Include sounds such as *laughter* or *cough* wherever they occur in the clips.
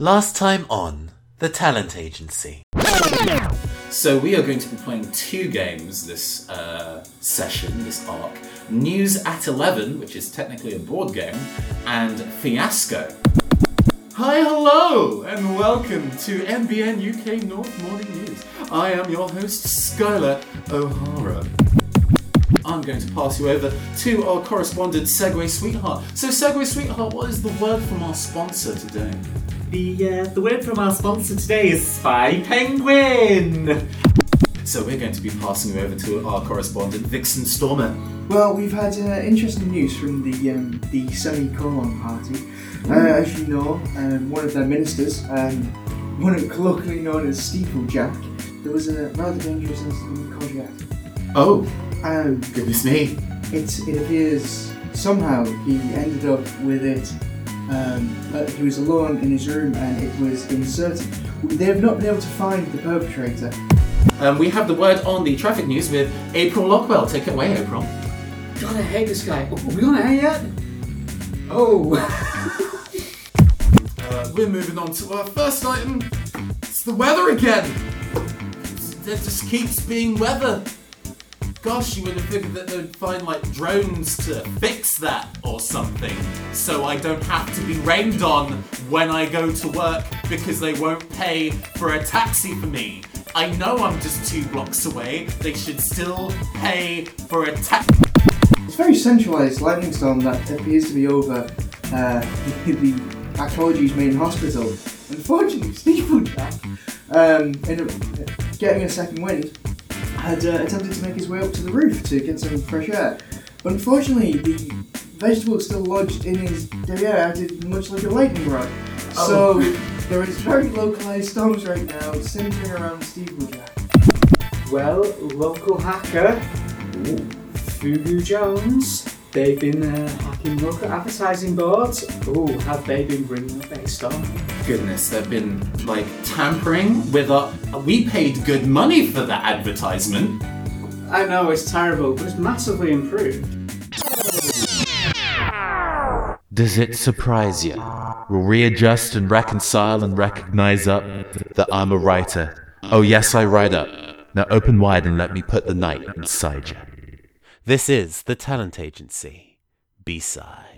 Last time on The Talent Agency. So we are going to be playing two games this uh, session, this arc. News at 11, which is technically a board game, and Fiasco. Hi, hello, and welcome to NBN UK North Morning News. I am your host, Skylar O'Hara. I'm going to pass you over to our correspondent, Segway Sweetheart. So, Segway Sweetheart, what is the word from our sponsor today? The uh, the word from our sponsor today is Spy Penguin. So, we're going to be passing you over to our correspondent, Vixen Stormer. Well, we've had uh, interesting news from the um, the semi-colon party. Uh, as you know, um, one of their ministers, um, one of colloquially known as Steeplejack, there was a rather dangerous incident with Kodiak. Oh, Um, goodness me. it, it appears somehow he ended up with it. Um, uh, he was alone in his room and it was inserted. They have not been able to find the perpetrator. Um, we have the word on the traffic news with April Lockwell. Take it away, April. God, I hate this guy. Are we on air yet? Oh. *laughs* Uh, we're moving on to our first item. It's the weather again. It just keeps being weather. Gosh, you would have figured that they'd find like drones to fix that or something, so I don't have to be rained on when I go to work because they won't pay for a taxi for me. I know I'm just two blocks away. They should still pay for a taxi. It's very centralised lightning storm that appears to be over uh, *laughs* the Acology's main hospital. Unfortunately, Steeplejack, um, ended up getting a second wind, had uh, attempted to make his way up to the roof to get some fresh air. But unfortunately, the vegetable still lodged in his derriere acted much like a lightning rod. So there is very localised storms right now centering around Steve Steeplejack. Well, local hacker, Fugu Jones. They've been uh, hacking local advertising boards. Oh, have they been bringing up a storm? Goodness, they've been like tampering with our. We paid good money for that advertisement. I know it's terrible, but it's massively improved. Does it surprise you? We'll readjust and reconcile and recognize up that I'm a writer. Oh, yes, I write up. Now open wide and let me put the night inside you. This is The Talent Agency. B-Sides.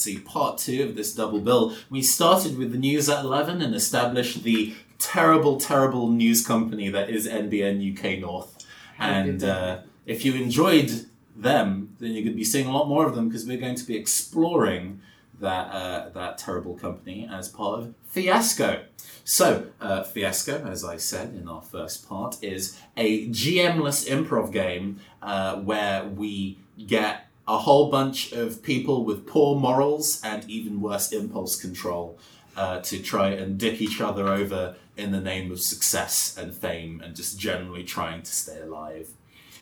Agency, part two of this double bill. We started with the news at 11 and established the terrible, terrible news company that is NBN UK North. And uh, if you enjoyed them, then you're going to be seeing a lot more of them because we're going to be exploring that, uh, that terrible company as part of Fiasco. So, uh, Fiasco, as I said in our first part, is a GM-less improv game uh, where we get a whole bunch of people with poor morals and even worse impulse control uh, to try and dick each other over in the name of success and fame and just generally trying to stay alive.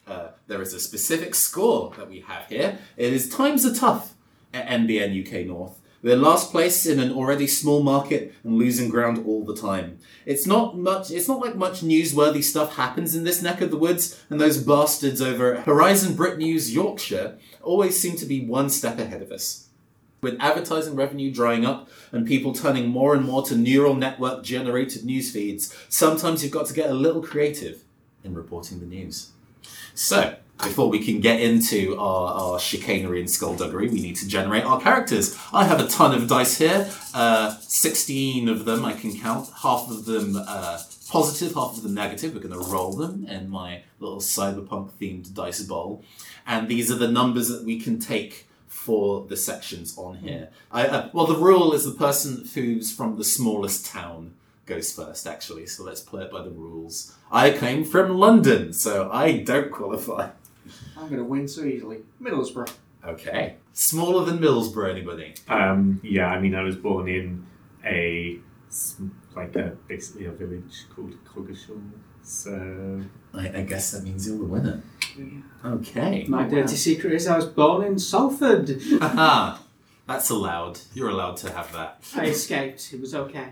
Uh, there is a specific score that we have here. It is times are tough at NBN UK North. We're last place in an already small market and losing ground all the time. It's not much. It's not like much newsworthy stuff happens in this neck of the woods, and those bastards over at Horizon Brit News Yorkshire always seem to be one step ahead of us. With advertising revenue drying up and people turning more and more to neural network generated news feeds, sometimes you've got to get a little creative in reporting the news. So, before we can get into our, our chicanery and skullduggery, we need to generate our characters. I have a ton of dice here, uh, 16 of them I can count, half of them uh, positive, half of them negative. We're going to roll them in my little cyberpunk themed dice bowl. And these are the numbers that we can take for the sections on here. I, uh, well, the rule is the person who's from the smallest town goes first, actually. So let's play it by the rules. I came from London, so I don't qualify. I'm going to win so easily. Middlesbrough. Okay. Smaller than Middlesbrough, anybody? Um, yeah, I mean, I was born in a s- like a basically a village called Coggeshall. So I, I guess that means you're the winner. Okay. My dirty secret is I was born in Salford. Haha. That's allowed. You're allowed to have that. I escaped. It was okay.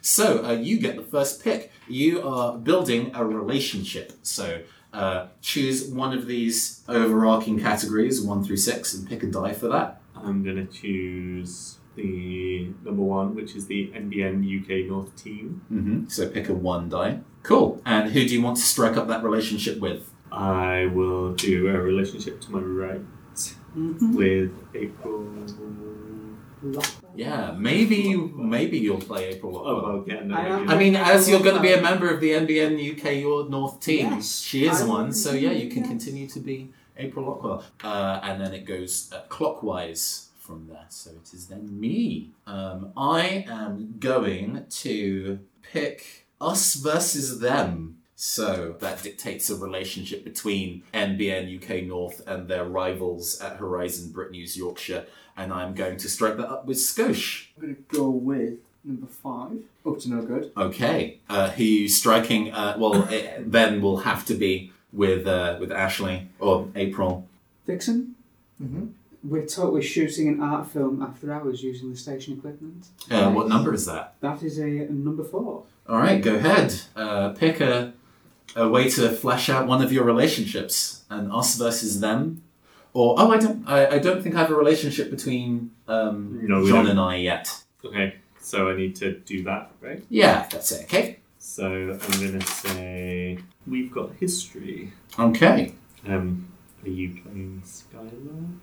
so uh, you get the first pick. You are building a relationship. So uh, choose one of these overarching categories, one through six, and pick a die for that. I'm gonna choose the number one, which is the NBN UK North team. Mm-hmm. So pick a one die. Cool. And who do you want to strike up that relationship with? I will do a relationship to my right with April. Yeah, maybe maybe you'll play April. Oh well, yeah, no. I I mean, as you're going to be a member of the NBN UK Your North team, Yes, she is I one. So yeah, you can yeah. continue to be April Lockwell, uh, and then it goes uh, clockwise from there. So it is then me. Um, I am going to pick us versus them. So that dictates a relationship between NBN UK North and their rivals at Horizon Brit News Yorkshire, and I'm going to strike that up with Skosh. I'm going to go with number five. Up to no good. Okay. Uh, who you striking? Uh, well, it then will have to be with uh, with Ashley or April. Vixen, Mm-hmm. We're taught we're shooting an art film after hours using the station equipment. Uh, what number is that? That is a, a number four. All right, go ahead. Uh, pick a a way to flesh out one of your relationships, and us versus them. Or oh, I don't. I, I don't think I have a relationship between um, No, we John don't. and I yet. Okay, so I need to do that, right? Yeah, that's it. Okay. So I'm gonna say we've got history. Okay. Um, are you playing Skylar?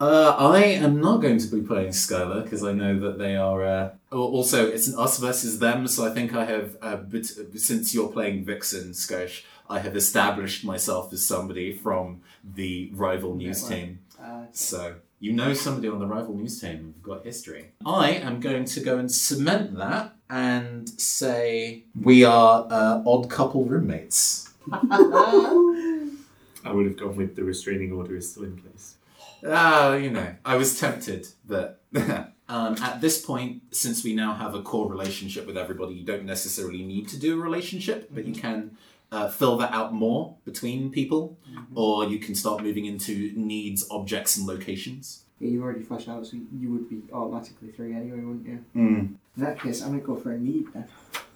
Uh, I am not going to be playing Skylar because I know that they are. Uh, also, it's an us versus them, so I think I have. Uh, bit, since you're playing Vixen, Skosh, I have established myself as somebody from the rival news right. team. Uh, So you know somebody on the rival news team. We've got history. I am going to go and cement that and say we are uh, odd couple roommates. *laughs* *laughs* I would have gone with the restraining order is still in place. Ah, you know, I was tempted, but *laughs* um, at this point, since we now have a core relationship with everybody, you don't necessarily need to do a relationship, but you can uh, fill that out more between people, or you can start moving into needs, objects, and locations. yeah, you've already flashed out, so you would be automatically three anyway, wouldn't you? Mm. In that case, I'm going to go for a need then.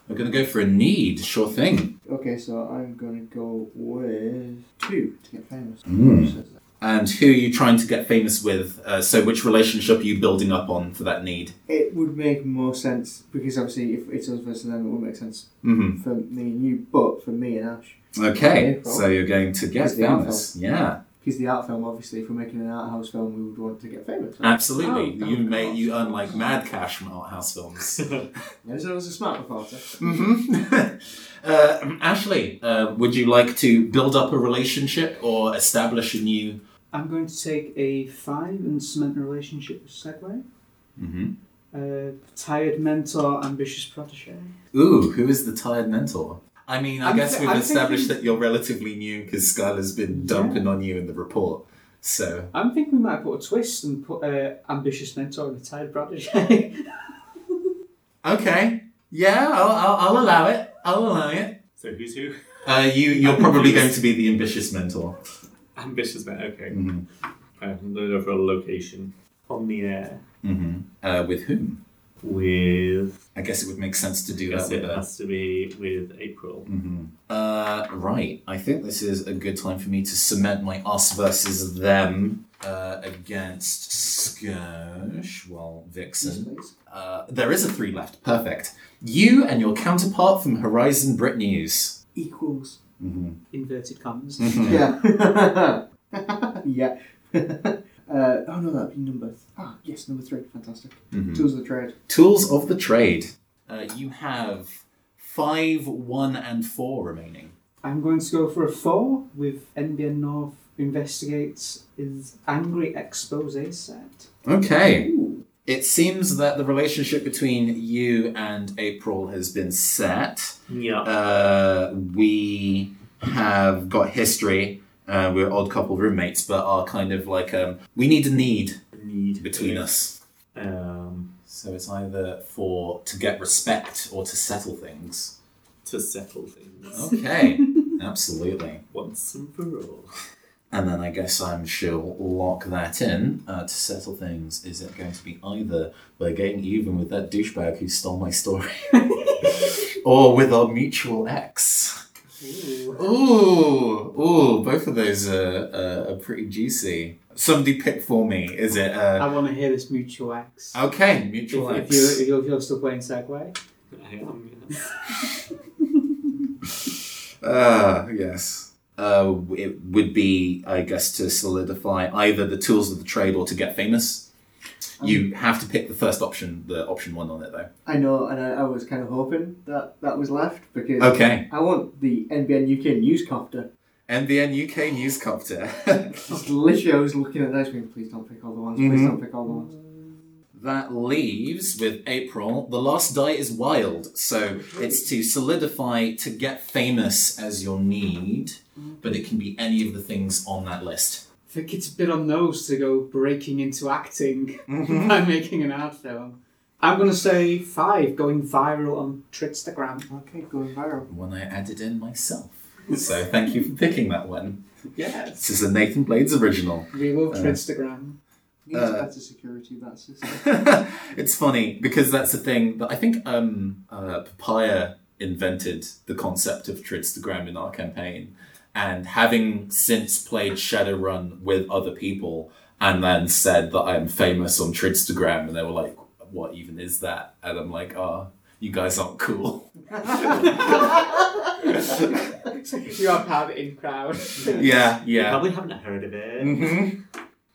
We're going to go for a need, sure thing. Okay, so I'm going to go with two to get famous. Mm. Says that. And who are you trying to get famous with? Uh, so, which relationship are you building up on for that need? It would make more sense because obviously, if it's us versus them, it would make sense hmm for me and you, but for me and Ash. Okay, so you're going to get It's the art famous. Yeah. Because the art film, obviously, if we're making an art house film, we would want to get famous. Absolutely. Oh, you of may you earn like mad cash from art house films. *laughs* As I was a smart reporter. hmm *laughs* uh, Ashley, uh, would you like to build up a relationship or establish a new? I'm going to take a five and cement a relationship with Segway. Mm-hmm. Uh, tired mentor, ambitious protege. Ooh, who is the tired mentor? I mean, I I'm guess thi- we've I'm established thinking- that you're relatively new because Skylar's been dumping on you in the report. So I'm thinking we might put a twist and put uh, ambitious mentor and a tired protege. *laughs* okay, yeah, I'll, I'll, I'll allow it. I'll allow it. so who's who? Uh, you you're *laughs* probably going to be the ambitious mentor. Ambitious man. Okay. Mm-hmm. I'm going for a location on the air Mm-hmm. Uh, with whom? with. I guess it would make sense to I do guess that it with has to be with April. hmm Uh, right. I think this is a good time for me to cement my us versus them uh, against Skirsh, well, Vixen. Uh, there is a three left. Perfect. You and your counterpart from Horizon Brit News. Equals. Mm-hmm. Inverted commas. Yeah. *laughs* yeah. *laughs* uh, oh no, that'd be number. Th- ah, yes, number three. Fantastic. Mhm. Tools of the trade. Tools of the trade. Uh, you have five, one, and four remaining. I'm going to go for a four with NBN North investigates his angry expose set. Okay. It seems that the relationship between you and April has been set. Yeah. Uh, we have got history, Uh, we're odd couple roommates, but are kind of like um, we need a need Need between us. Um, So it's either for to get respect or to settle things. to settle things Okay, *laughs* absolutely. once and for all. And then I guess I'm she'll lock that in uh, to settle things. Is it going to be either by getting even with that douchebag who stole my story, *laughs* or with our mutual ex? Ooh, ooh, ooh both of those are, uh, are pretty juicy. Somebody pick for me. Is it? I Uh, want to hear this mutual ex. okay, mutual if, ex. you're, if, you're, if you're still playing Segway. I am, *laughs* yes. Uh, yes. Uh, it would be, I guess, to solidify either the tools of the trade or to get famous. You have to pick the first option, the option one on it, though. I know, and I, I was kind of hoping that that was left because Okay. I want the NBN UK newscopter. NBN UK Newscopter. *laughs* Just literally, I was looking at that screen. Please don't pick all the ones. Please Mhm. don't pick all the ones. That leaves with April. The last die is wild, so mm-hmm. it's to solidify to get famous as your need, mm-hmm. but it can be any of the things on that list. I think it's a bit on nose to go breaking into acting mm-hmm. by making an art film. I'm going to say five, going viral on Tridstagram. Okay, going viral. One I added in myself. So thank you for picking that one. Yes. This is a Nathan Blades original. We love Uh, Tridstagram. Needs Uh, better security. That's just. *laughs* it's funny because that's the thing that I think um, uh, Papaya invented the concept of Tridstagram in our campaign, and having since played Shadowrun with other people, and then said that I'm famous on Tridstagram, and they were like, "What even is that?" And I'm like, "Ah, you guys aren't cool." *laughs* you are part in crowd. yeah, You yeah. probably haven't heard of it. hmm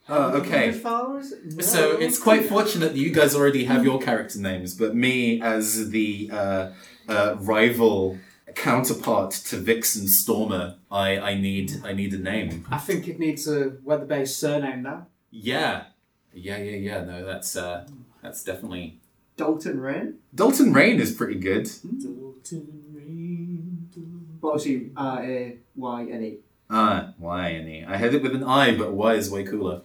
Uh, okay. followers? So it's quite fortunate that you guys already have your character names, but me as the uh, uh, rival counterpart to Vixen Stormer, I, I need I need a name. I think it needs a weather-based surname now. Yeah, yeah, yeah, yeah. No, that's uh, that's definitely Dalton Rain. Dalton Rain is pretty good. Dalton But obviously, R A Y N E. Ah, Y and E. I had it with an I, but Y is way cooler.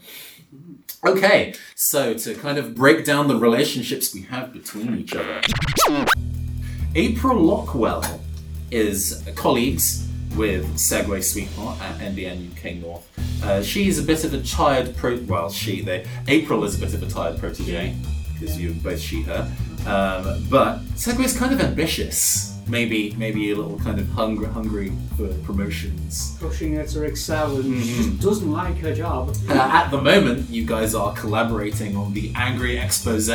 Okay, so to kind of break down the relationships we have between each other, April Lockwell is colleagues with Segway Sweetheart at NBN UK North. Uh, she's a bit of a tired pro. Well, she. They. April is a bit of a tired protege because you both she her. Um, but Segway's kind of ambitious. Maybe, maybe a little kind of hungry, hungry for promotions. Pushing her to excel and she just doesn't like her job. Uh, at the moment, you guys are collaborating on the Angry Expose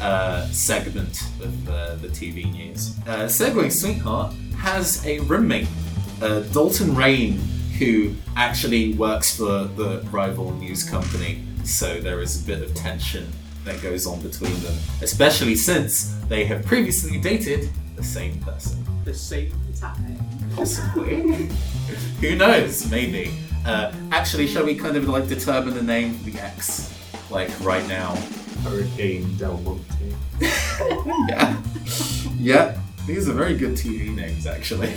uh, segment of uh, the TV news. Uh, Segway Sweetheart has a roommate, uh, Dalton Rain, who actually works for the rival news company, so there is a bit of tension that goes on between them, especially since they have previously dated the same person. The same time. Possibly. *laughs* Who knows? Maybe. Uh, actually, shall we kind of like determine the name for the X, like right now? Hurricane Del Monte. *laughs* Yeah. Yeah. These are very good TV names, actually.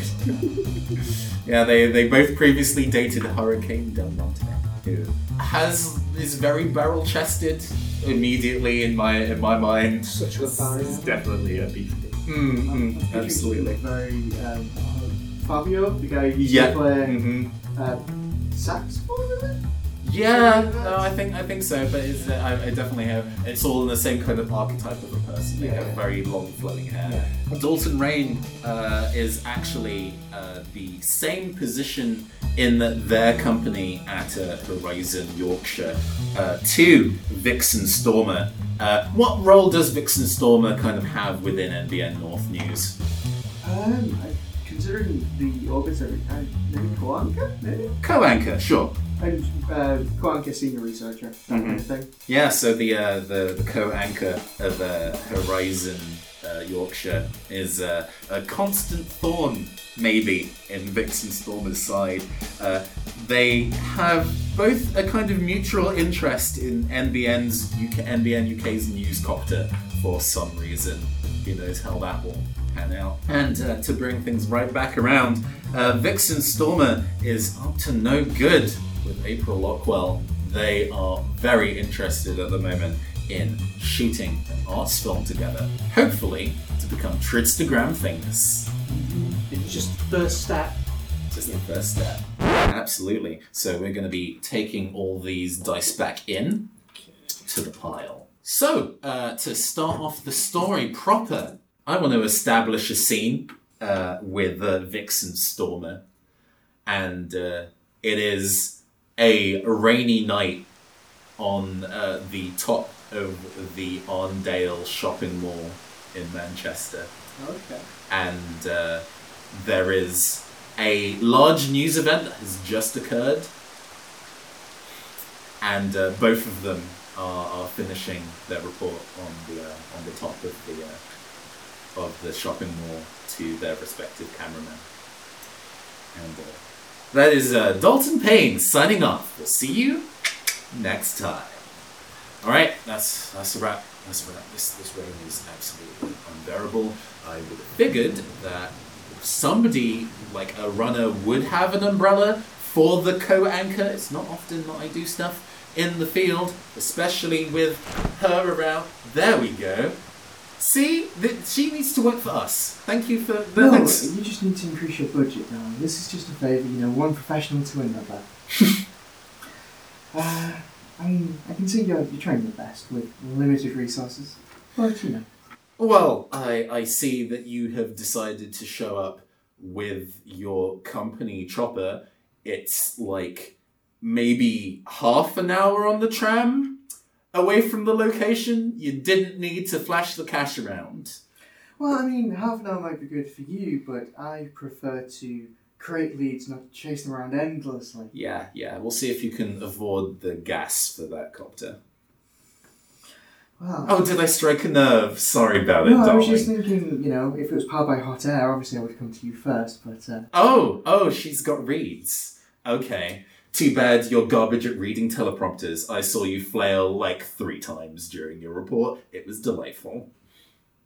*laughs* yeah, they, they both previously dated Hurricane Del Monte, who has is very barrel chested immediately in my in my mind. Such a good It's definitely a beef dick. Mm, mm, Absolutely. absolutely. Very. Um, Fabio, the guy who used Yeah. to play hmm uh, saxophone, is it? Yeah, no, I think I think so, but it's, uh, I, I definitely have. It's all in the same kind of archetype of a person. They Yeah. have very long flowing hair. Dalton Rain uh, is actually uh, the same position in their company at uh, Horizon Yorkshire uh, to Vixen Stormer. Uh, what role does Vixen Stormer kind of have within NBN North News? Um, I, considering the orbits are uh, maybe co-anchor, maybe? Co-anchor, sure. And uh, co-anchor senior researcher, that kind of thing. Yeah, so the uh, the, the co-anchor of uh, Horizon uh, Yorkshire is uh, a constant thorn, maybe, in Vixen Stormer's side. Uh, they have both a kind of mutual interest in NBN's UK, NBN UK's newscopter for some reason. Who knows how that will pan out? And uh, to bring things right back around, Uh, Vixen Stormer is up to no good with April Lockwell. They are very interested at the moment in shooting an arts film together, hopefully to become Tridstagram famous. It's just the first step. Just the first step. Absolutely. So we're going to be taking all these dice back in to the pile. So, uh, to start off the story proper, I want to establish a scene uh, with uh, Vixen Stormer. And uh, it is a rainy night on uh, the top of the Arndale shopping mall in Manchester Okay. and uh, there is a large news event that has just occurred, and uh, both of them are, are finishing their report on the uh, on the top of the uh, of the shopping mall to their respective cameramen. And uh, that is uh, Dalton Payne signing off. We'll see you next time. All right, that's that's a wrap. That's a wrap. This this rain is absolutely unbearable. I would have figured that somebody like a runner would have an umbrella for the co-anchor. It's not often that I do stuff in the field, especially with her around. There we go. See, that she needs to work for us. Thank you for the No, thanks. you just need to increase your budget now. This is just a favour, you know, one professional to another. *laughs* uh, I mean, I can see you're, you're trying your best with limited resources, but you know. Well, I, I see that you have decided to show up with your company chopper. It's like maybe half an hour on the tram away from the location. You didn't need to flash the cash around. Well, I mean, half an hour might be good for you, but I prefer to create leads, not chase them around endlessly. Yeah, yeah. We'll see if you can avoid the gas for that copter. Well, Oh, did I strike a nerve? Sorry about it, no, I was just thinking, you know, if it was powered by hot air, obviously I would come to you first, but uh, Oh, oh, she's got reads. Okay. Too bad you're garbage at reading teleprompters. I saw you flail like three times during your report. It was delightful.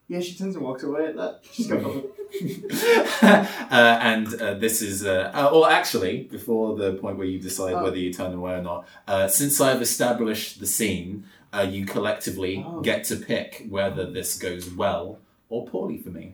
Yeah, she turns and walks away at that. She's got *laughs* *laughs* uh, and uh, this is, uh, uh, or actually, before the point where you decide Oh. whether you turn away or not, uh, since I've established the scene, uh, you collectively Oh. get to pick whether this goes well or poorly for me.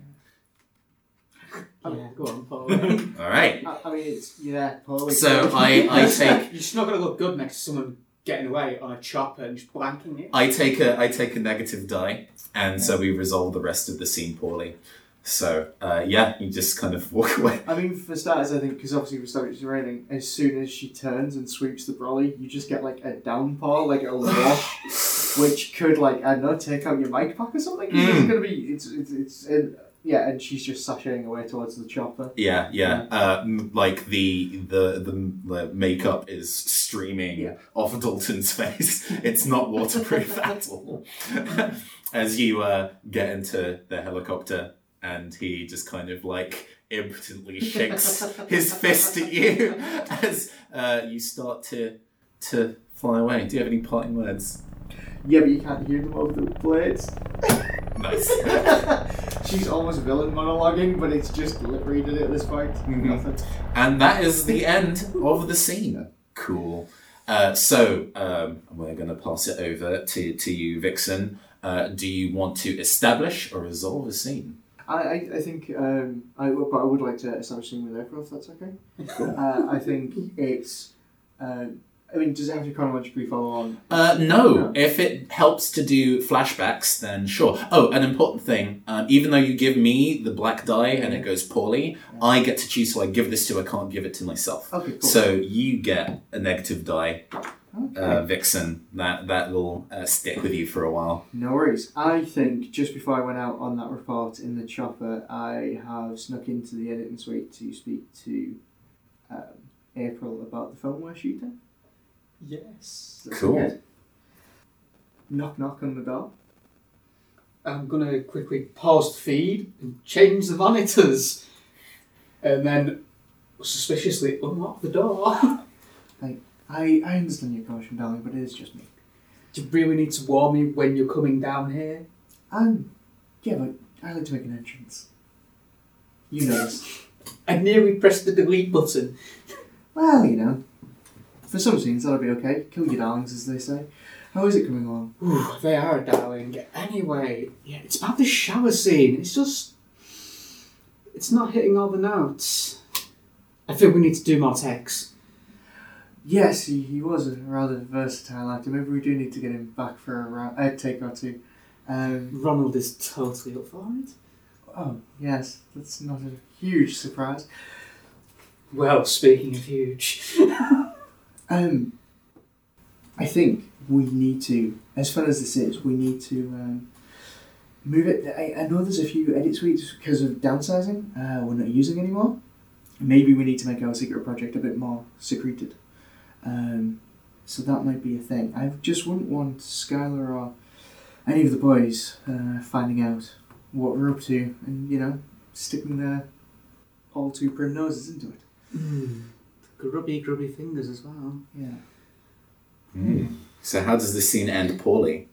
Yeah, go on, Paul. *laughs* All right. I, I mean, it's, yeah, poorly. So I, I take You're just not going to look good next to someone getting away on a chopper and just blanking it. I take a I take a negative die, and so we resolve the rest of the scene poorly. So uh, yeah, you just kind of *laughs* walk away. I mean, for starters, I think because obviously for starters it's raining. As soon as she turns and sweeps the brolly, you just get like a downpour, like a wash, *laughs* which could like I don't know, take out your mic pack or something. 'cause It's Mm. gonna be it's it's, it's and, yeah, and she's just sashaying away towards the chopper. Yeah, yeah. Uh, m- like the, the the the makeup is streaming Yeah. off Dalton's *laughs* face. It's not waterproof *laughs* at all. *laughs* As you uh, get into the helicopter, and he just kind of like impotently shakes his fist at you as uh, you start to to fly away. Do you have any parting words? Yeah, but you can't hear them over the blades. Nice. She's almost villain monologuing, but it's just lip reading at this point. Mhm. Nothing. And that is the end of the scene. Cool. Uh, so um, we're going to pass it over to, to you, Vixen. Uh, do you want to establish or resolve a scene? I, I, I think um, I, but I would like to establish something with April if that's okay. Uh, I think it's. Uh, I mean, does it have to chronologically follow on? Uh, no. If it helps to do flashbacks, then sure. Oh, an important thing. Um, even though you give me the black die and it goes poorly, I get to choose who I give this to. I can't give it to myself. Okay, cool. So you get a negative die, Okay. uh, Vixen. That that will uh, stick with you for a while. No worries. I think just before I went out on that report in the chopper, I have snuck into the editing suite to speak to um, April about the film we're shooting. Yes. Cool. good. Knock knock on the door. I'm going to quickly pause the feed and change the monitors. And then suspiciously unlock the door. *laughs* I, I understand your caution, darling, but it is just me. Do you really need to warn me when you're coming down here? Um, yeah, but I like to make an entrance. You know this. *laughs* I nearly pressed the delete button. Well, you know, for some scenes that'll be okay. Kill your darlings, as they say. How is it coming along? Ooh, they are a darling. Anyway, yeah, it's about the shower scene. It's just. It's not hitting all the notes. I think we need to do more takes. Yes, he, he was a rather versatile actor. Maybe we do need to get him back for a, ra- a take or two. Um, Ronald is totally up for it. oh, yes, that's not a huge surprise. Well, speaking of huge. *laughs* Um, I think we need to, as fun as this is, we need to um, move it. I, I know there's a few edit suites because of downsizing. Uh, we're not using anymore. Maybe we need to make our secret project a bit more secreted. Um, so that might be a thing. I just wouldn't want Skylar or any of the boys uh, finding out what we're up to and, you know, sticking their all too prim noses into it. Mm, grubby, grubby fingers as well. Yeah. Mm. So how does this scene end poorly?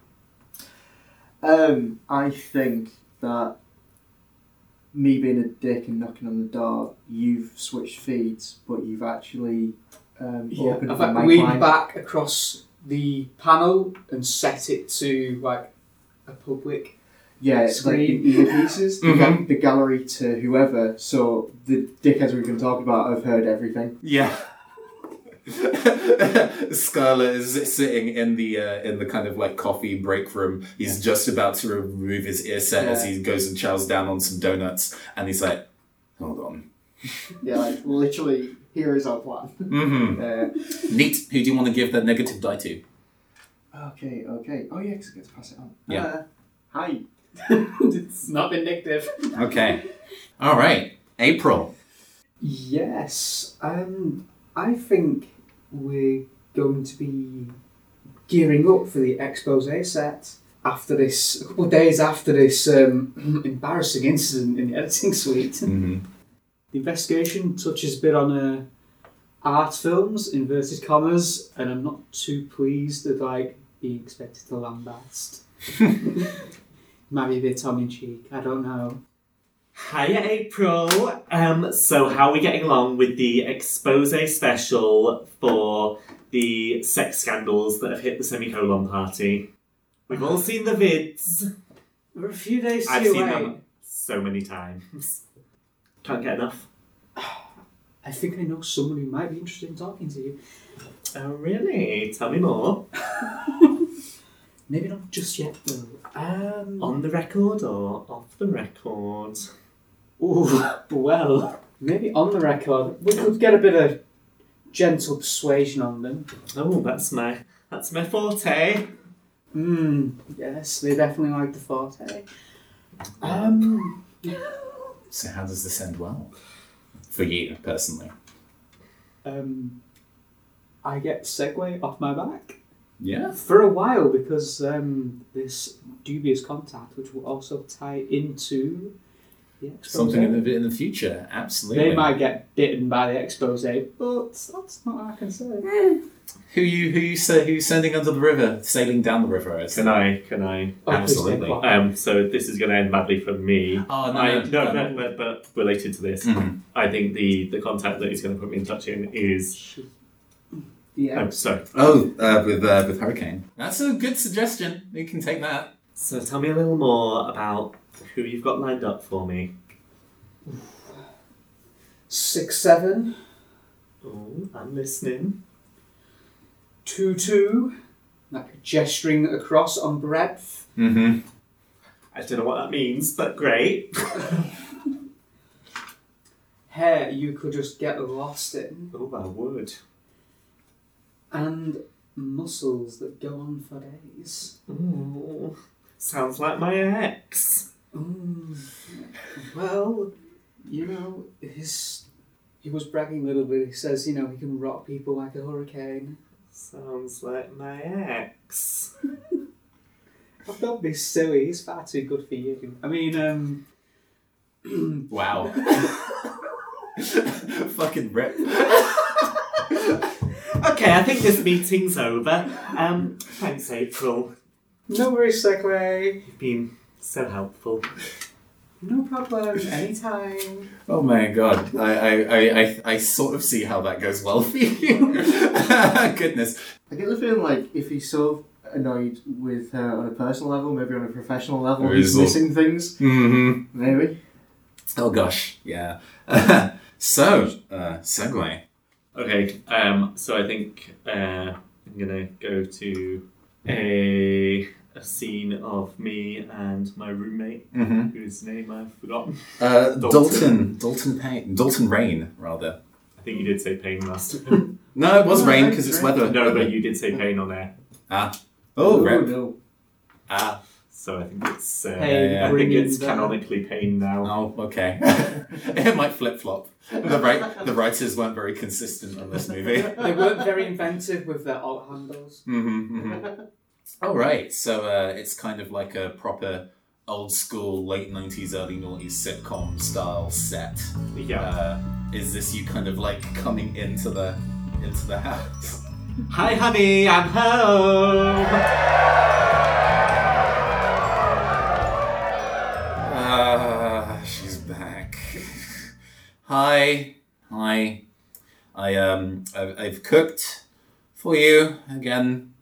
Um, I think that me being a dick and knocking on the door, you've switched feeds, but you've actually um, opened I've the like leaned back across the panel and set it to like a public. Yeah, it's like the Screen. earpieces, the, Mhm. ga- the gallery to whoever. So the dickheads we've been talking about have heard everything. Yeah. *laughs* Scarlett is sitting in the uh, in the kind of like coffee break room. He's just about to remove his ear set as Yeah. he goes and chows down on some donuts, and he's like, "Hold on." Yeah, like literally, here is our plan. Mm-hmm. *laughs* Uh, Neat. Who do you want to give the negative die to? okay, okay. Oh yeah, 'cause I get to pass it on. Yeah. Uh, hi. *laughs* it's not vindictive. Okay. All right. April. Yes, um, I think we're going to be gearing up for the expose set after this, a couple of days after this um, *clears throat* embarrassing incident in the editing suite. Mm-hmm. The investigation touches a bit on uh, art films, inverted commas, and I'm not too pleased at like being expected to lambast. *laughs* Might be a bit tongue in cheek. I don't know. Hiya, April. Um, so how are we getting along with the expose special for the sex scandals that have hit the semicolon party? We've all seen the vids. We're a few days I've too seen late. them so many times. Can't get enough. I think I know someone who might be interested in talking to you. Oh, really? Tell me more. *laughs* Maybe not just yet though. Um, On the record or off the record? ooh, well, maybe on the record. We could get a bit of gentle persuasion on them. Oh, that's my that's my forte. Hmm. Yes, they definitely like the forte. Um. So how does this end well? For you personally. Um. I get Segway off my back Yeah. for a while because um, this dubious contact, which will also tie into the expose. Something in the in the future. Absolutely. They might get bitten by the expose, but that's not what I can say. Who you who you say who's sending under the river, sailing down the river? Is Can I? Can I? Oh, Absolutely. Um, so this is going to end badly for me. Oh no, I, no, no, no, but, but related to this, Mhm. I think the the contact that he's going to put me in touch in is. Yeah. Oh, sorry. Oh, uh, with uh, with hurricane. That's a good suggestion. You can take that. So tell me a little more about who you've got lined up for me. Six seven Oh, I'm listening. two two, like gesturing across on breadth. Mm-hmm. I don't know what that means, but great. *laughs* Hair you could just get lost in, Oh, I would. And muscles that go on for days. Ooh, sounds like my ex. Mm. Well, you know, his he was bragging a little bit. He says, you know, he can rock people like a hurricane. Sounds like my ex. Oh, don't be silly. He's far too good for you. I mean, um, Wow. *laughs* *laughs* Fucking rip. *laughs* Okay, I think this meeting's over. Um, thanks, April. no worries, Segway. You've been so helpful. No problem. Anytime. Oh my god, I, I, I, I, I sort of see how that goes well for you. *laughs* Goodness. I get the feeling like if he's so annoyed with her on a personal level, maybe on a professional level, There he's is missing things. Mm-hmm. Maybe. Oh gosh, yeah. *laughs* so, uh, segue. Okay, um, so I think uh, I'm gonna go to a a scene of me and my roommate, Mm-hmm. whose name I've forgotten. Uh, *laughs* Dalton. Dalton, Dalton Payne, Dalton Rain, rather. I think you did say pain last time. *laughs* No, it was No, rain because it's it's weather. no, but you did say pain on air. Ah. Oh, Ooh, rip. no. Ah. So I think it's uh, Hey, I think it's in the- canonically pain now. Oh, okay. *laughs* it might flip flop. The right, the writers weren't very consistent on this movie. *laughs* They weren't very inventive with their alt handles. Mm-hmm, All right, so uh, it's kind of like a proper old school late '90s, early '90s sitcom style set. Yeah. Uh, is this you kind of like coming into the into the house? Hi, honey, I'm home. Hi, hi. I um, I've, I've cooked for you again.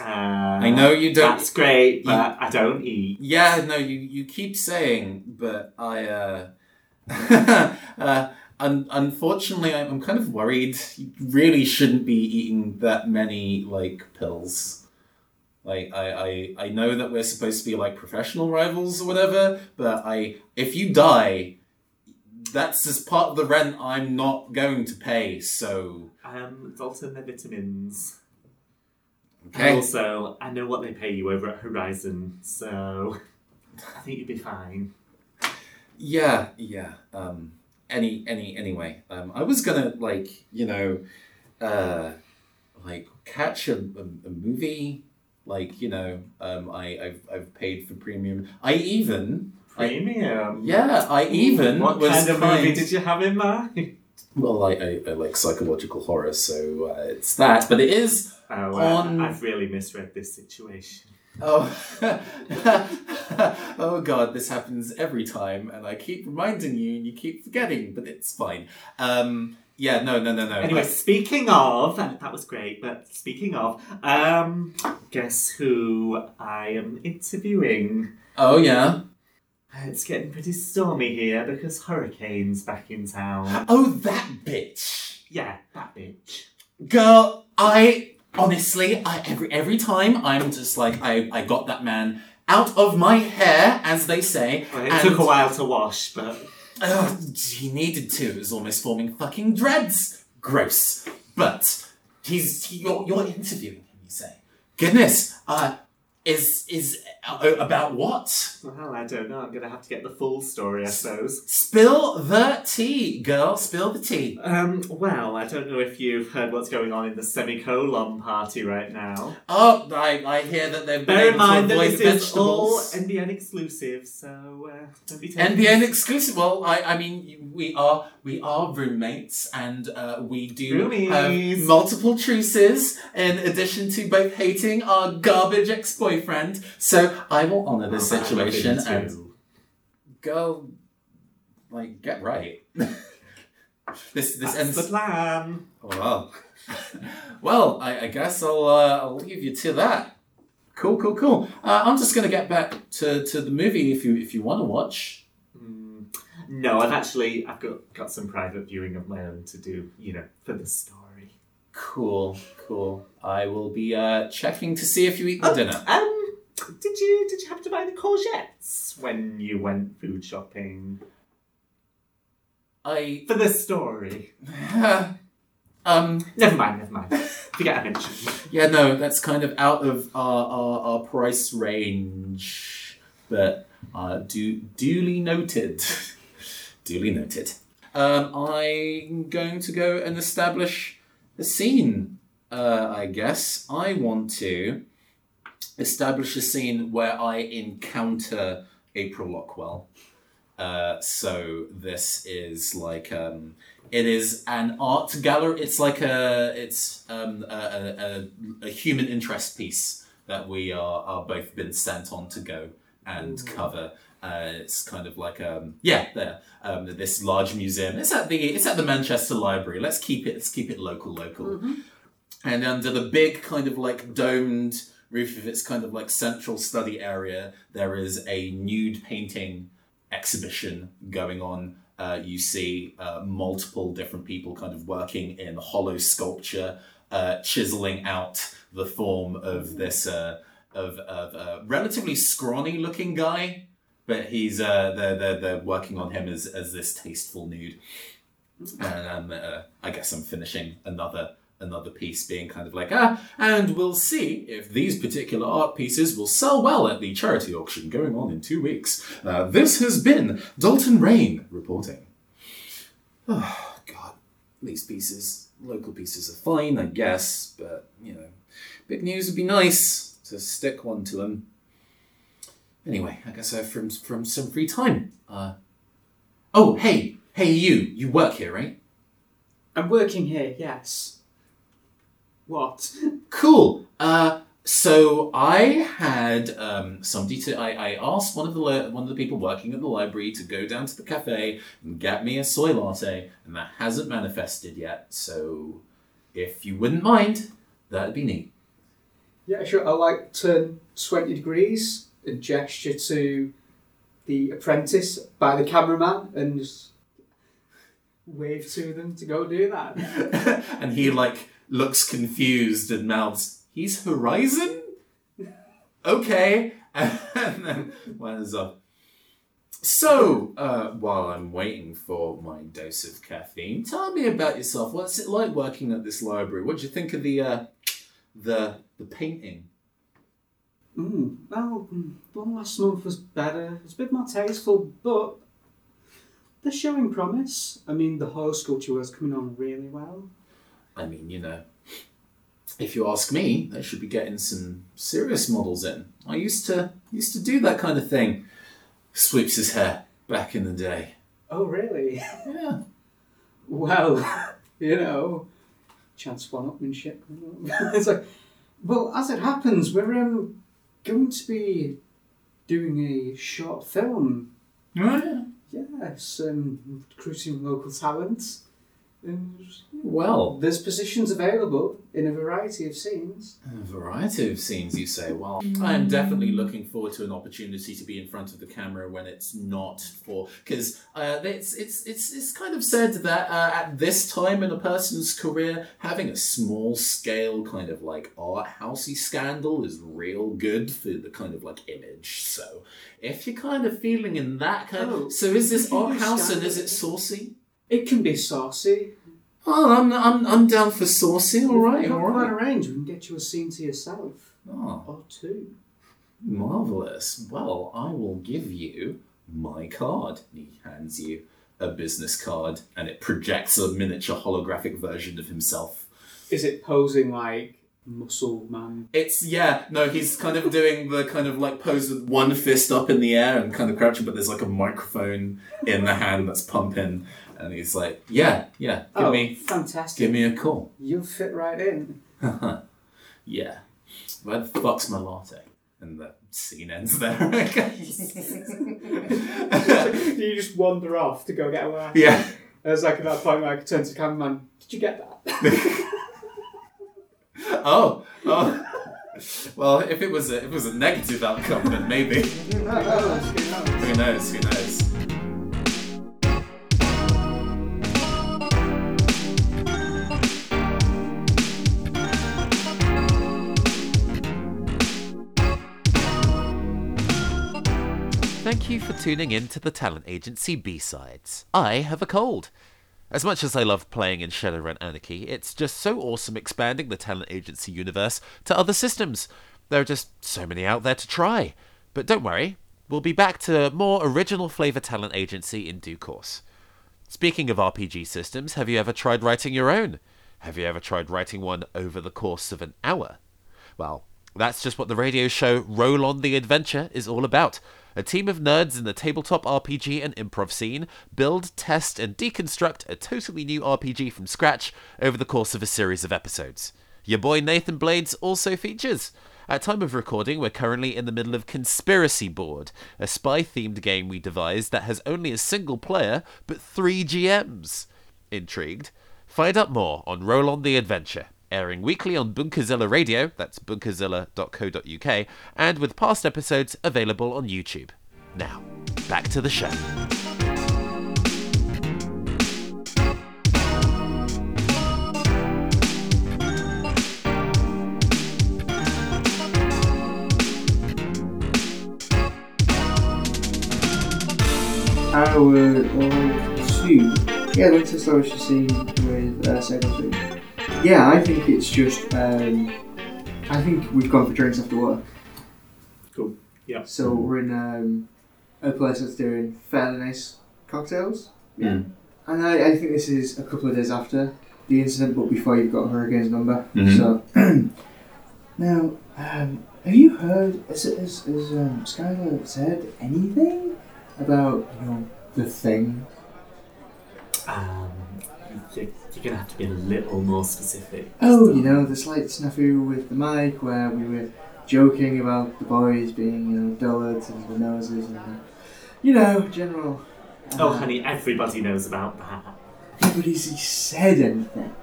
Uh, I know you don't. That's great, but I don't eat. Yeah, no, you, you keep saying, but I, uh, *laughs* uh un- unfortunately, I'm, I'm kind of worried. You really shouldn't be eating that many, like, pills. Like, I, I, I know that we're supposed to be, like, professional rivals or whatever, but I, if you die, that's as part of the rent I'm not going to pay, so, Um, Dalton, they're vitamins. And okay? also, I know what they pay you over at Horizon, so I think you'd be fine. Yeah, yeah. Um, any, any, anyway. Um, I was gonna like, you know, uh, like catch a, a, a movie. Like, you know, um, I, I've, I've paid for premium. I even, Premium. yeah, I even What was kind of movie did you have in mind? *laughs* Well, I, I, I like psychological horror, so uh, it's that. But it is. Oh, uh, On- I've really misread this situation. Oh, *laughs* oh God! This happens every time, and I keep reminding you, and you keep forgetting. But it's fine. Um, yeah, no, no, no, no. Anyway, speaking of, that was great, but speaking of, um, guess who I am interviewing? oh yeah. It's getting pretty stormy here because Hurricane's back in town. Oh, that bitch. Yeah, that bitch. Girl, I honestly, I every every time I'm just like I I got that man out of my hair, as they say. Well, it and- took a while to wash, but Ugh, he needed to. It was almost forming fucking dreads. Gross. But he's he, you're you're interviewing him. You say, goodness. Uh, is is uh, about what? well, I don't know. I'm gonna have to get the full story, I suppose. Spill the tea, girl. Spill the tea. Um, well, I don't know if you've heard what's going on in the semicolon party right now. Oh, I, I hear that they've been Bear in able to mind that avoid this is all vegetables. NBN exclusive, so uh, don't be taking NBN exclusive. Well, I, I mean, we are we are roommates, and uh, we do Roomies. have multiple truces in addition to both hating our garbage ex-boyfriend. So I will honour this Oh, situation and go, like, get right. *laughs* this this That's ends. the plan. Oh, well, *laughs* well, I, I guess I'll uh, I'll leave you to that. Cool, cool, cool. Uh, I'm just gonna get back to, to the movie if you if you want to watch. No, I've actually I've got got some private viewing of my own to do, you know, for the story. Cool, cool. I will be uh, checking to see if you eat the dinner. Um, did you did you have to buy the courgettes when you went food shopping I for the story? *laughs* um Never mind, never mind. Forget I mentioned. yeah no that's kind of out of our our, our price range, but uh, du- duly noted. *laughs* duly noted. Um, I'm going to go and establish a scene. Uh, I guess I want to establish a scene where I encounter April Lockwell. Uh, so this is like um, it is an art gallery. It's like a it's um, a, a, a, a human interest piece that we are, are both been sent on to go and cover. Uh, it's kind of like um yeah there um this large museum. It's at the it's at the Manchester Library. Let's keep it let's keep it local local. And under the big kind of like domed roof of its kind of like central study area, there is a nude painting exhibition going on. Uh, you see uh, multiple different people kind of working in hollow sculpture, uh, chiseling out the form of this uh, of, of a relatively scrawny looking guy, but he's uh, they're, they're, they're working on him as, as this tasteful nude. And um, uh, I guess I'm finishing another another piece being kind of like ah, and we'll see if these particular art pieces will sell well at the charity auction going on in two weeks. Uh, this has been Dalton Rain reporting. *sighs* Oh God, these pieces, local pieces, are fine, I guess, but you know, big news would be nice to stick one to them. Anyway, I guess I have from from some free time. Uh, oh, hey, hey, you, you work here, right? I'm working here, yes. What? *laughs* Cool. Uh, so I had um, somebody to. I, I asked one of the li- one of the people working at the library to go down to the cafe and get me a soy latte, and that hasn't manifested yet. So, if you wouldn't mind, that'd be neat. Yeah, sure. I like turn 20 degrees and gesture to the apprentice by the cameraman and just wave to them to go do that. *laughs* and he like looks confused and mouths, "He's Horizon." Okay, *laughs* and then winds up. So, uh, while I'm waiting for my dose of caffeine, tell me about yourself. What's it like working at this library? What do you think of the uh, the the painting? Mm, well, the one last month was better. It's a bit more tasteful, but they're showing promise. I mean, the whole sculpture was coming on really well. I mean, you know, if you ask me, they should be getting some serious models in. I used to used to do that kind of thing. Sweeps his hair back in the day. Oh, really? Yeah. *laughs* Well, you know, chance one upmanship. *laughs* it's like, well, as it happens, we're um, going to be doing a short film. Oh, yeah. Yes, um, recruiting local talent. And Well, there's positions available in a variety of scenes. A variety of scenes, you say. Well, I am definitely looking forward to an opportunity to be in front of the camera when it's not for because uh, it's it's it's it's kind of said that uh, at this time in a person's career, having a small scale kind of like art housey scandal is real good for the kind of like image. So if you're kind of feeling in that kind, Oh, so is this art house and is it saucy? It can be saucy. Oh, I'm I'm I'm down for saucy. All right, all got quite a range. We can get you a scene to yourself. Oh. Or two. Marvelous. Well, I will give you my card. He hands you a business card and it projects a miniature holographic version of himself. Is it posing like muscle man? It's, yeah, no, he's kind of doing the kind of like pose with one fist up in the air and kind of crouching, but there's like a microphone in the hand that's pumping. And he's like, yeah, yeah, give oh, me, fantastic. give me a call. You'll fit right in. *laughs* yeah. Where the fuck's my latte? And the scene ends there. *laughs* Do *laughs* you just wander off to go get away. yeah. There's like at that point where I could turn to the cameraman. Did you get that? Oh, oh. Well, if it was a if it was a negative outcome, then maybe. Who knows? Who knows? Thank you for tuning in to the talent agency B-Sides. I have a cold. As much as I love playing in Shadowrun Anarchy, it's just so awesome expanding the talent agency universe to other systems. There are just so many out there to try. But don't worry, we'll be back to more original flavor talent agency in due course. Speaking of RPG systems, have you ever tried writing your own? Have you ever tried writing one over the course of an hour? Well, that's just what the radio show Roll on the Adventure is all about. A team of nerds in the tabletop RPG and improv scene build, test, and deconstruct a totally new RPG from scratch over the course of a series of episodes. Your boy Nathan Blades also features. At time of recording, we're currently in the middle of Conspiracy Board, a spy-themed game we devised that has only a single player but three GMs. Intrigued? Find out more on Roll on the Adventure, airing weekly on Bunkerzilla Radio, that's bunkerzilla.co.uk, and with past episodes available on YouTube. Now, back to the show. Hour or two. Yeah, that's just I was just with uh, Sailor Food. Yeah, I think it's just. Um, I think we've gone for drinks after work. Cool. Yeah. So we're in um, a place that's doing fairly nice cocktails. Mm. And I, I think this is a couple of days after the incident, but before you've got Hurricane's number. Mhm. So *clears throat* now, um, have you heard? Has, has, has um, Skylar said anything about you know the thing? Um, you're, you're gonna have to be a little more specific. Oh, you know the slight snafu with the mic where we were joking about the boys being you know dullards and the noses and the, you know general. Oh, uh, honey, everybody knows about that. Nobody's said anything.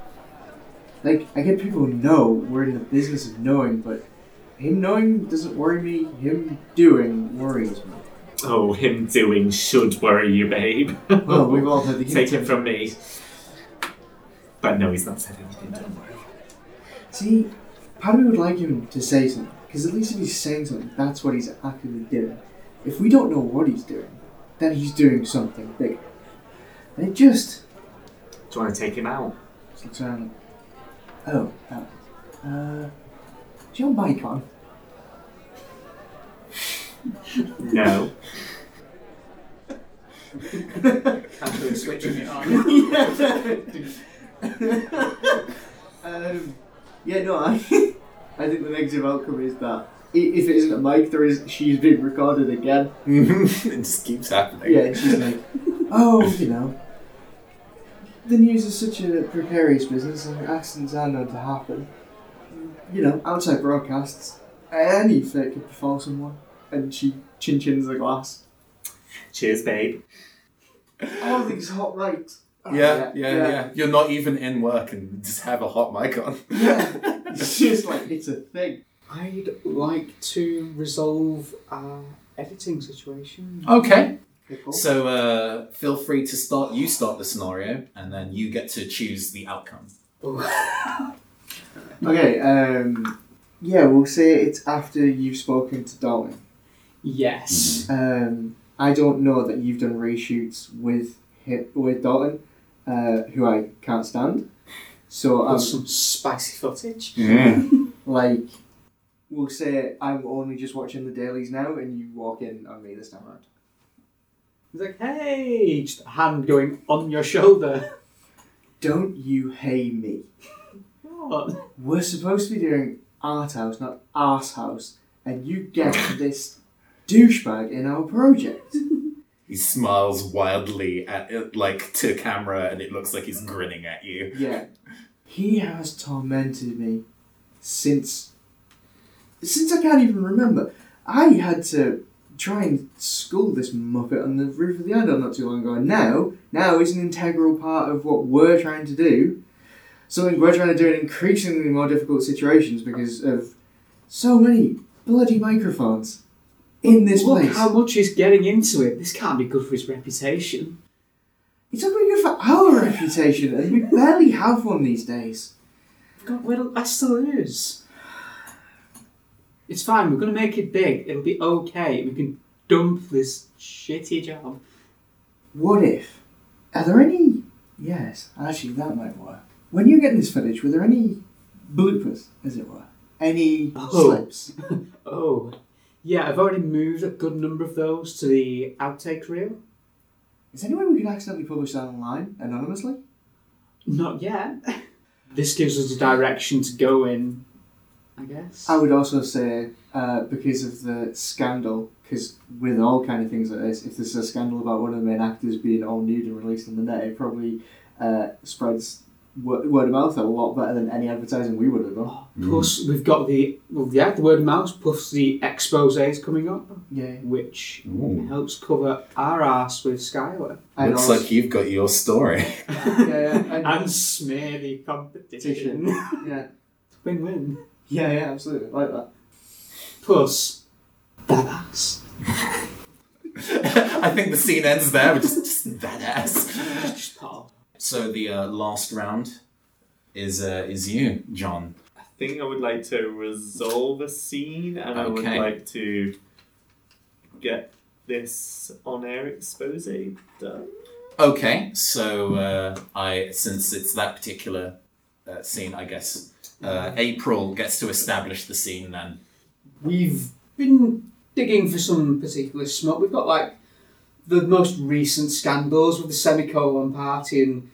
Like, I get people who know we're in the business of knowing, but him knowing doesn't worry me. Him doing worries me. Oh, him doing should worry you, babe. Well, we've all heard the *laughs* Take it from me. But no, he's not said anything, don't worry. See, part of me would like him to say something, because at least if he's saying something, that's what he's actively doing. If we don't know what he's doing, then he's doing something big. And it just Do you want to take him out? just looks around oh, that. Uh, is your mic on? No. *laughs* Actually, switching it on. *laughs* *laughs* um, yeah, no, I, *laughs* I think the negative outcome is that i- if it isn't a mic, there is she's being recorded again. *laughs* it just keeps happening. Yeah, and she's like, oh, you know, the news is such a precarious business, and accidents are known to happen. You know, outside broadcasts, any flick could befall someone, and she chin chins the glass. Cheers, babe. All these hot rights. Oh, Yeah, yeah, yeah, You're not even in work and just have a hot mic on. Yeah, *laughs* it's just like it's a thing. I'd like to resolve our editing situation. Okay. Pickle. So uh, feel free to start. You start the scenario, and then you get to choose the outcome. *laughs* Okay, um, yeah, we'll say it's after you've spoken to Dalton. Yes. Um, I don't know that you've done reshoots with him, with Dalton, uh, who I can't stand. So I'm Got some spicy footage. *laughs* like, we'll say I'm only just watching the dailies now, and you walk in on me this time around. He's like, hey, just a hand going on your shoulder. *laughs* Don't you hey me? What? We're supposed to be doing art house, not arse house, and you get *laughs* this douchebag in our project. He smiles wildly at it, like to camera, and it looks like he's grinning at you. Yeah. He has tormented me since since I can't even remember. I had to try and school this muppet on the roof of the island not too long ago, and now now is an integral part of what we're trying to do. Something we're trying to do in increasingly more difficult situations because of so many bloody microphones in this Look place. how much he's getting into it. This can't be good for his reputation. It's not really good for our reputation, and we barely have one these days. God, well, that still is. It's fine. We're gonna make it big. It'll be okay. We can dump this shitty job. What if? Are there any? Yes, actually, that might work. When you get in this footage, were there any bloopers, as it were? Any Oh. slips? *laughs* Oh, yeah. I've already moved a good number of those to the outtake reel. Is there any way we can accidentally publish that online anonymously? Not yet. *laughs* This gives us a direction to go in. I guess. I would also say, uh, because of the scandal, because with all kind of things like this, if there's a scandal about one of the main actors being all nude and released on the net, it probably uh, spreads word, word of mouth are a lot better than any advertising we would have done. *gasps* Plus, mm. we've got the well, yeah, the word of mouth. Plus, the exposés coming up, Yeah. which Ooh. helps cover our ass with Skylar And Looks also- like you've got your story. *laughs* yeah, yeah, and, and smear the competition. *laughs* yeah, Win-win. yeah, yeah, absolutely, I like that. Plus, that ass. *laughs* I think the scene ends there with just, just that ass. Just part So the uh, last round is uh, is you, John. I think I would like to resolve a scene and I would Okay. like to get this on air expose done. Okay, so uh, I since it's that particular uh, scene, I guess uh, April gets to establish the scene then. We've been digging for some particular smoke. We've got like the most recent scandals with the semicolon party and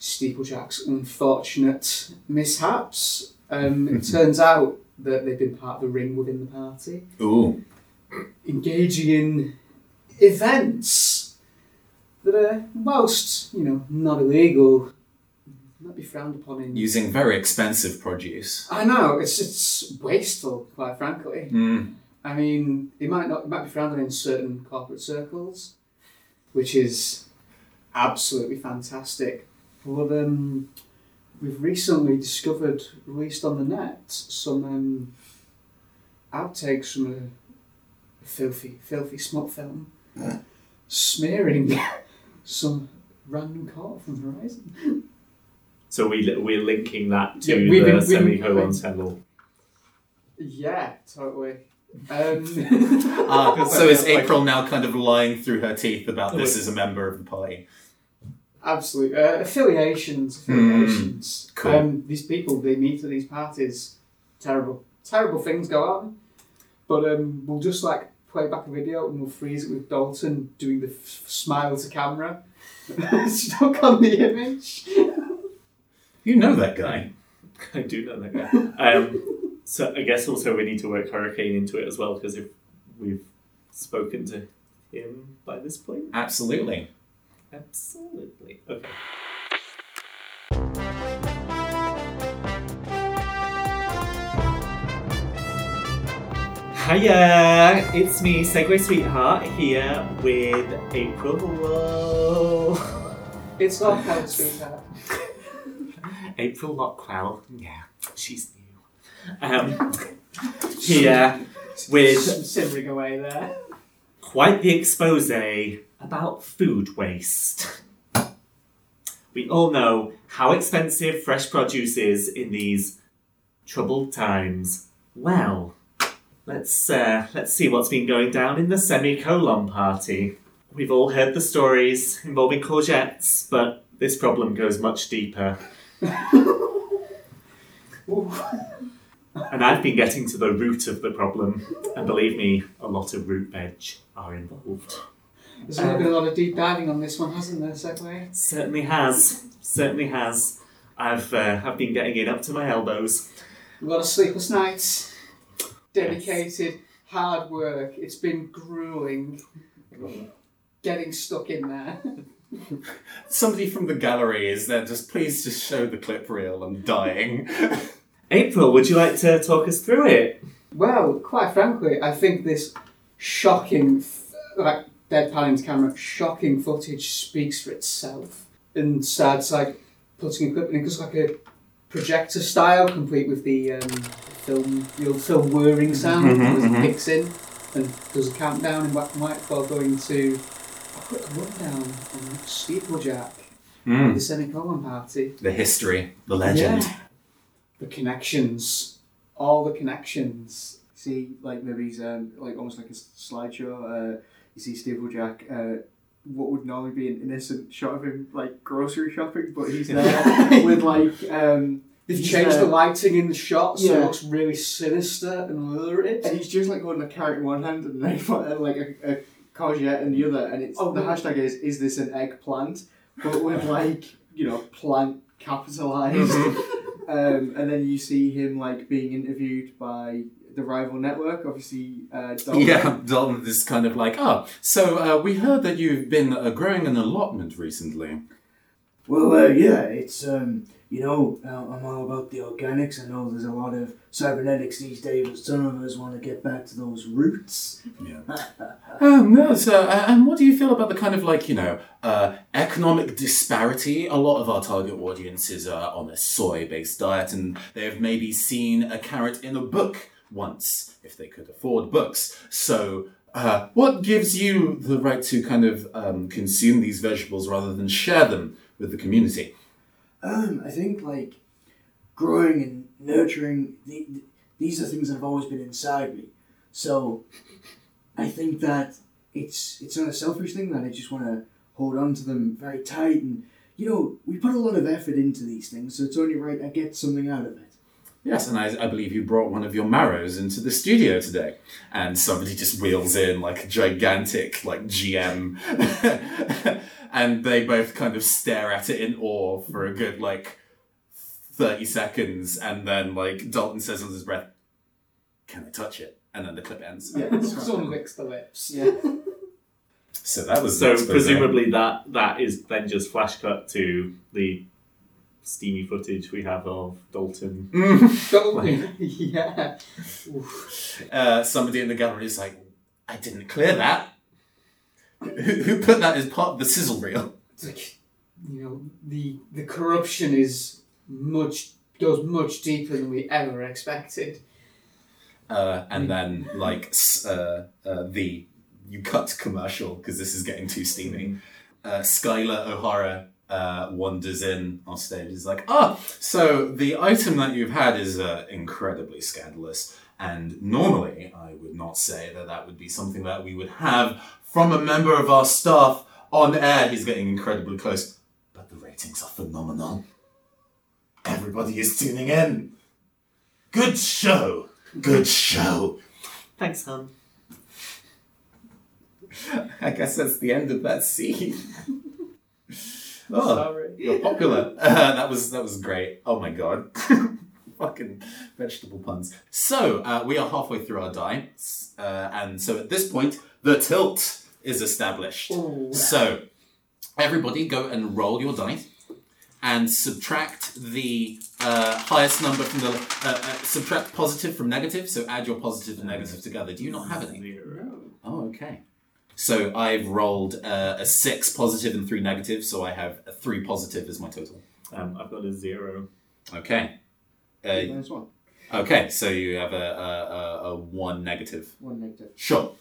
Steeplejack's unfortunate mishaps. Um, it *laughs* turns out that they've been part of the ring within the party, Ooh, engaging in events that are most, you know, not illegal, not be frowned upon in. using very expensive produce. I know it's it's wasteful, quite frankly. Mm. I mean, it might not, it might be frowned on in certain corporate circles, which is absolutely fantastic. But um, we've recently discovered, released on the net, some um, outtakes from a filthy, filthy smut film, smearing *laughs* some random car from Horizon. So we we're linking that to Yeah, we've the been- we've been- semicolon scandal. Yeah, totally. *laughs* Um, Uh, *laughs* so is April now kind of lying through her teeth about this as a member of the party? Absolutely. Uh, affiliations, affiliations. cool. Um, these people, they meet at these parties. Terrible, terrible things go on. But um, we'll just like play back a video and we'll freeze it with Dalton doing the f- smile to camera. *laughs* Stuck on the image. You know that guy. *laughs* I do know that guy. Um, so I guess also we need to work Hurricane into it as well because if we've spoken to him by this point, Absolutely. Absolutely. Okay. Hiya, it's me, Segway Sweetheart, here with April. Whoa. It's not *laughs* fun, sweetheart. April Lockwell, yeah, she's new. Um, here with Simmering away there. quite the expose about food waste. We all know how expensive fresh produce is in these troubled times. Well, let's uh, let's see what's been going down in the semicolon party. We've all heard the stories involving courgettes, but this problem goes much deeper. And I've been getting to the root of the problem, and believe me, a lot of root veg are involved. There's been a lot of deep diving on this one, hasn't there, Segway? Certainly has. Certainly has. I've uh, I've been getting in up to my elbows. A lot of sleepless nights. Dedicated, hard work. It's been grueling. Getting stuck in there. *laughs* Somebody from the gallery is there. Just please just show the clip reel. I'm dying. *laughs* April, would you like to talk us through it? Well, quite frankly, I think this shocking, like deadpan into camera, shocking footage speaks for itself. And starts like putting equipment in, because like a projector style, complete with the um, film, the old film whirring sound Mhm, as it mhm. kicks in and does a countdown in black and white before going to a quick rundown on Steeplejack, Mm. the semicolon party. The history, the legend. Yeah. The connections, all the connections. See, like maybe he's um, like almost like a slideshow. Uh, you see Steeplejack. Uh, what would normally be an innocent shot of him like grocery shopping, but he's there *laughs* with like um, They've changed uh, the lighting in the shot so yeah. it looks really sinister and lurid. and he's just like holding a carrot in one hand and then *laughs* uh, like a, a courgette in the other, and it's Oh, the really? hashtag is is this an eggplant, but with *laughs* like you know plant capitalized. um, and then you see him like being interviewed by the rival network, obviously. Uh, Dalton. Yeah, Dalton is kind of like, oh, so uh, we heard that you've been uh, growing an allotment recently. Well, uh, yeah, it's um, you know, uh, I'm all about the organics. I know there's a lot of cybernetics these days, but some of us want to get back to those roots. Um, *laughs* no, so, uh, and what do you feel about the kind of like, you know, uh, economic disparity? A lot of our target audiences are on a soy based diet and they've maybe seen a carrot in a book once, if they could afford books. So, uh, what gives you the right to kind of um, consume these vegetables rather than share them with the community? Um, I think like growing and nurturing the, the- these are things that have always been inside me. So I think that it's it's not a selfish thing that I just want to hold on to them very tight and you know we put a lot of effort into these things, so it's only right I get something out of it. Yes, and I, I believe you brought one of your marrows into the studio today, and somebody just wheels in like a gigantic like GM, *laughs* and they both kind of stare at it in awe for a good like thirty seconds, and then like Dalton says under his breath, "Can I touch it?" And then the clip ends. Yeah, *laughs* someone licks the lips. Yeah. So that was So presumably that that is then just flash cut to the steamy footage we have of Dalton. *laughs* Don't- *laughs* yeah. Uh, somebody in the gallery is like, "I didn't clear that." Who, who put that as part of the sizzle reel? It's like, you know, the the corruption is much goes much deeper than we ever expected. uh, and then like uh, uh, the you cut commercial because this is getting too steamy. Uh, Skylar O'Hara uh, wanders in on stage. He's like, "Ah, so the item that you've had is uh, incredibly scandalous, and normally I would not say that that would be something that we would have from a member of our staff on air." He's getting incredibly close, but the ratings are phenomenal. Everybody is tuning in. Good show. Good show. Thanks, hon. *laughs* I guess that's the end of that scene. *laughs* oh, Sorry. you're popular. Uh, *laughs* *laughs* that was that was great. Oh my god. *laughs* Fucking vegetable puns. So uh, we are halfway through our die, uh, and so at this point the tilt is established. Ooh. So everybody go and roll your die. And subtract the uh, highest number from the uh, uh, subtract positive from negative. So add your positive and negative together. Do you not have any? Zero. Oh, okay. So I've rolled uh, a six positive and three negative, so I have a three positive as my total. Um, I've got a zero. Okay. Uh, one. okay, so you have a, a, a, a one negative. One negative. Sure.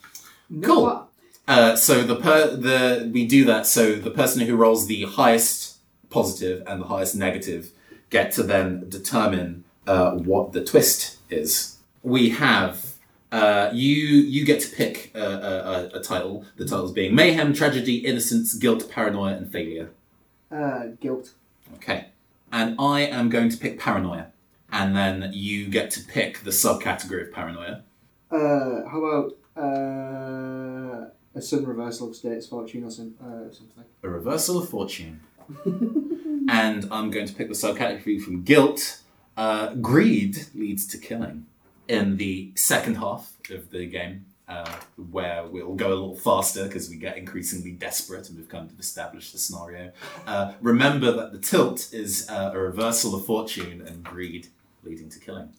No, Cool. what? Uh, so the per the we do that. So the person who rolls the highest positive and the highest negative get to then determine uh, what the twist is. We have uh, you you get to pick a, a, a, a title. The titles being mayhem, tragedy, innocence, guilt, paranoia, and failure. Uh, guilt. Okay, and I am going to pick paranoia, and then you get to pick the subcategory of paranoia. Uh, how about uh, a sudden reversal of state's fortune or some, uh, something? a reversal of fortune. *laughs* and I'm going to pick the subcategory from guilt. Uh, greed leads to killing. In the second half of the game, uh, where we'll go a little faster because we get increasingly desperate and we've kind of established the scenario. Uh, remember that the tilt is uh, a reversal of fortune and greed leading to killing.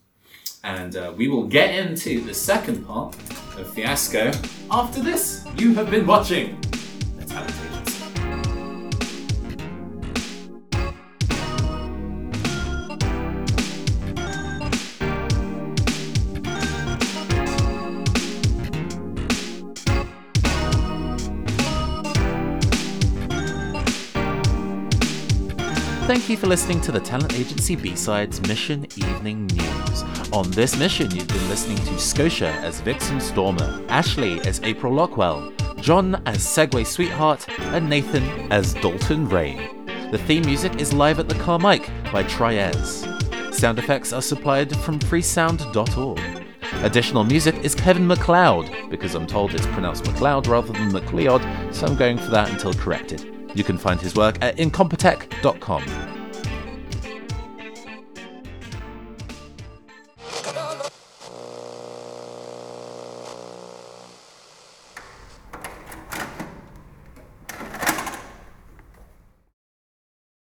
And uh, we will get into the second part of Fiasco after this. You have been watching Thank you for listening to the Talent Agency B-Sides Mission Evening News. On this mission, you've been listening to Scotia as Vixen Stormer, Ashley as April Lockwell, John as Segway Sweetheart, and Nathan as Dalton Ray. The theme music is Live at the Carmike by Triez. Sound effects are supplied from freesound.org. Additional music is Kevin MacLeod, because I'm told it's pronounced McLeod rather than McLeod, so I'm going for that until corrected. You can find his work at incompetech.com.